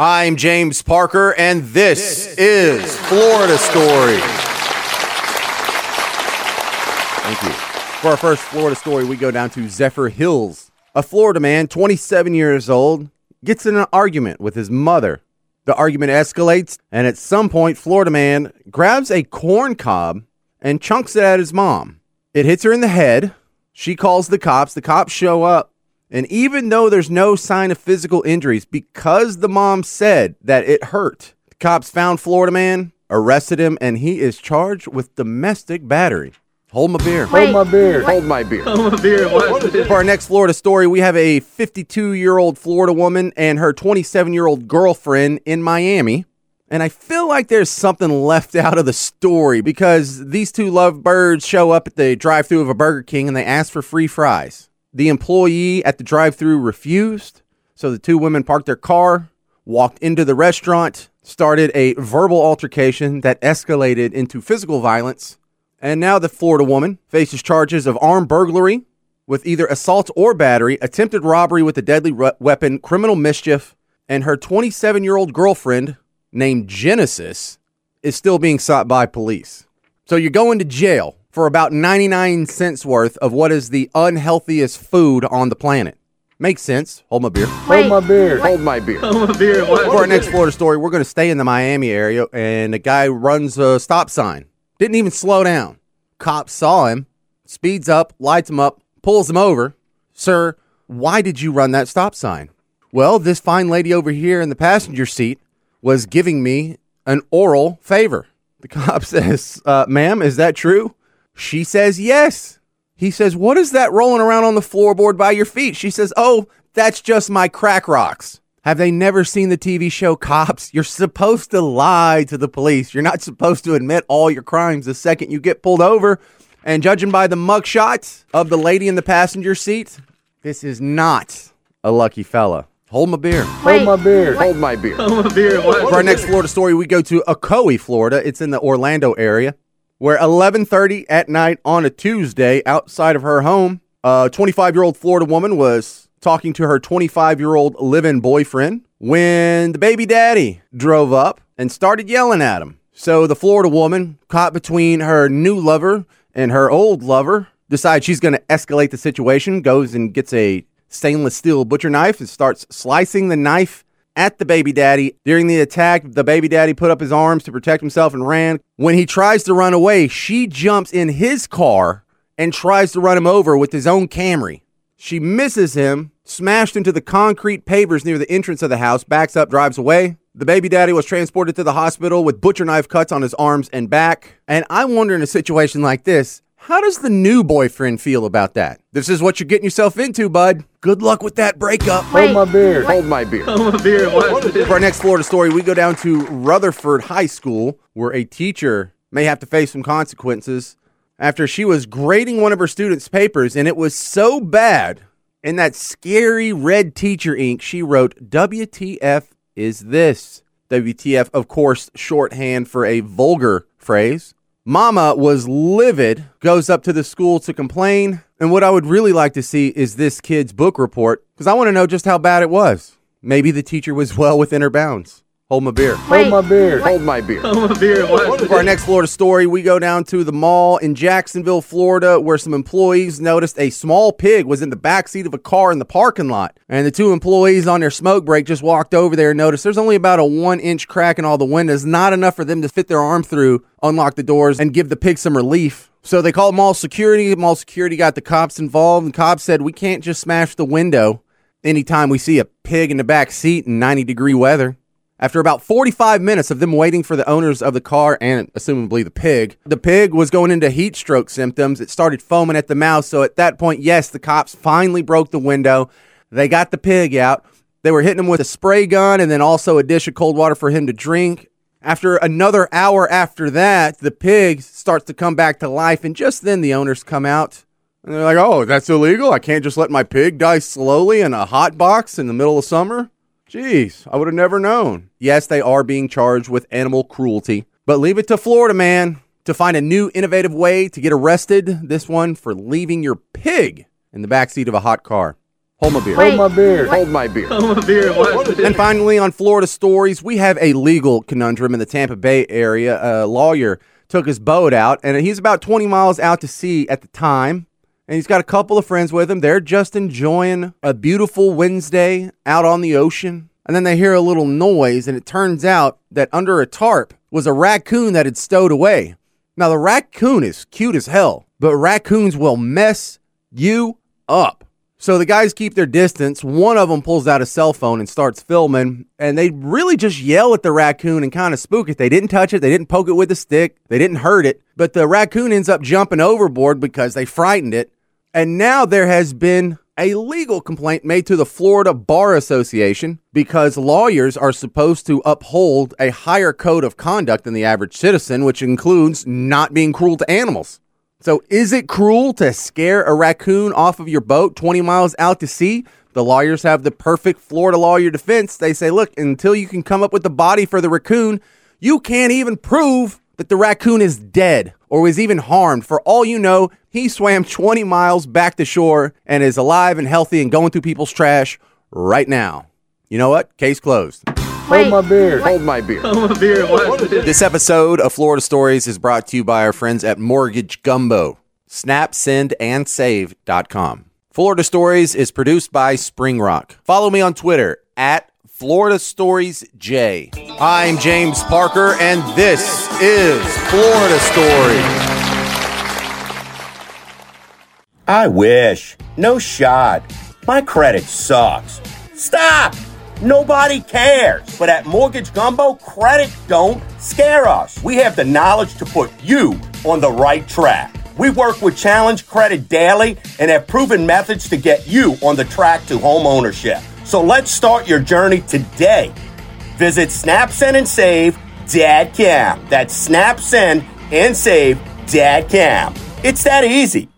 I'm James Parker, and this, is Florida Story. Thank you. For our first Florida story, we go down to Zephyrhills. A Florida man, 27 years old, gets in an argument with his mother. The argument escalates, and at some point, Florida man grabs a corn cob and chunks it at his mom. It hits her in the head. She calls the cops. The cops show up. And even though there's no sign of physical injuries, because the mom said that it hurt, cops found Florida man, arrested him, and he is charged with domestic battery. Hold my beer. Hold my beer. Hold my beer. Hold my beer. For our next Florida story, we have a 52 year old Florida woman and her 27 year old girlfriend in Miami. And I feel like there's something left out of the story because these two lovebirds show up at the drive through of a Burger King and they ask for free fries. The employee at the drive through refused. So the two women parked their car, walked into the restaurant, started a verbal altercation that escalated into physical violence. And now the Florida woman faces charges of armed burglary with either assault or battery, attempted robbery with a deadly re- weapon, criminal mischief, and her 27 year old girlfriend named Genesis is still being sought by police. So you're going to jail for about 99 cents worth of what is the unhealthiest food on the planet. Makes sense. Hold my beer. Hold my beer. Hold my beer. Hold my Beer. For our next Florida story, we're going to stay in the Miami area, and a guy runs a stop sign. Didn't even slow down. Cop saw him, speeds up, lights him up, pulls him over. Sir, why did you run that stop sign? Well, this fine lady over here in the passenger seat was giving me an oral favor. The cop says, uh, Ma'am, is that true? She says, Yes. He says, What is that rolling around on the floorboard by your feet? She says, Oh, that's just my crack rocks. Have they never seen the TV show Cops? You're supposed to lie to the police. You're not supposed to admit all your crimes the second you get pulled over. And judging by the mugshots of the lady in the passenger seat, this is not a lucky fella. Hold my beer. Hold my beer. Hold my beer. Hold my Beer. For our next Florida story, we go to Ocoee, Florida. It's in the Orlando area, where 11:30 at night on a Tuesday, outside of her home, a 25-year-old Florida woman was talking to her 25-year-old live-in boyfriend when the baby daddy drove up and started yelling at him. So the Florida woman, caught between her new lover and her old lover, decides she's going to escalate the situation, goes and gets a stainless steel butcher knife and starts slicing the knife at the baby daddy. During the attack, the baby daddy put up his arms to protect himself and ran. When he tries to run away, she jumps in his car and tries to run him over with his own Camry. She misses him, smashed into the concrete pavers near the entrance of the house, backs up, drives away. The baby daddy was transported to the hospital with butcher knife cuts on his arms and back. And I wonder in a situation like this, how does the new boyfriend feel about that? This is what you're getting yourself into, bud. Good luck with that breakup. Wait, Hold my beer. Hold my beer. Hold my beer. For our next Florida story, we go down to Rutherford High School, where a teacher may have to face some consequences after she was grading one of her students' papers, and it was so bad in that scary red teacher ink, she wrote, WTF is this? WTF, of course, shorthand for a vulgar phrase. Mama was livid, goes up to the school to complain. And what I would really like to see is this kid's book report because I want to know just how bad it was. Maybe the teacher was well within her bounds. Hold my beer. Hold my beer. Hold my beer. Hold my beer. For our next Florida story, we go down to the mall in Jacksonville, Florida, where some employees noticed a small pig was in the back seat of a car in the parking lot. And the two employees on their smoke break just walked over there and noticed there's only about a one inch crack in all the windows, not enough for them to fit their arm through, unlock the doors, and give the pig some relief. So they called mall security. Mall security got the cops involved, and cops said, We can't just smash the window anytime we see a pig in the back seat in 90 degree weather. After about 45 minutes of them waiting for the owners of the car and assumably the pig, the pig was going into heat stroke symptoms. It started foaming at the mouth. So at that point, yes, the cops finally broke the window. They got the pig out. They were hitting him with a spray gun and then also a dish of cold water for him to drink. After another hour after that, the pig starts to come back to life. And just then the owners come out and they're like, oh, that's illegal. I can't just let my pig die slowly in a hot box in the middle of summer. Jeez, I would have never known. Yes, they are being charged with animal cruelty, but leave it to Florida man to find a new innovative way to get arrested. This one for leaving your pig in the backseat of a hot car. Hold my beer. Hold my beer. Hold my beer. And finally, on Florida Stories, we have a legal conundrum in the Tampa Bay area. A lawyer took his boat out, and he's about 20 miles out to sea at the time. And he's got a couple of friends with him. They're just enjoying a beautiful Wednesday out on the ocean. And then they hear a little noise, and it turns out that under a tarp was a raccoon that had stowed away. Now, the raccoon is cute as hell, but raccoons will mess you up. So the guys keep their distance. One of them pulls out a cell phone and starts filming, and they really just yell at the raccoon and kind of spook it. They didn't touch it, they didn't poke it with a stick, they didn't hurt it, but the raccoon ends up jumping overboard because they frightened it. And now there has been a legal complaint made to the Florida Bar Association because lawyers are supposed to uphold a higher code of conduct than the average citizen, which includes not being cruel to animals. So, is it cruel to scare a raccoon off of your boat 20 miles out to sea? The lawyers have the perfect Florida lawyer defense. They say, look, until you can come up with the body for the raccoon, you can't even prove that the raccoon is dead or was even harmed. For all you know, he swam 20 miles back to shore and is alive and healthy and going through people's trash right now. You know what? Case closed. Hold my beer. Hold my beer. hold my beer This episode of Florida Stories is brought to you by our friends at Mortgage Gumbo. Snap, send, and save.com. Florida Stories is produced by Spring Rock. Follow me on Twitter at Florida Stories J. I'm James Parker, and this is Florida Stories. I wish. No shot. My credit sucks. Stop! Nobody cares. But at Mortgage Gumbo, credit don't scare us. We have the knowledge to put you on the right track. We work with Challenge Credit daily and have proven methods to get you on the track to home ownership. So let's start your journey today. Visit SnapSend and Save Dad Cam. That's SnapSend and Save Dad Cam. It's that easy.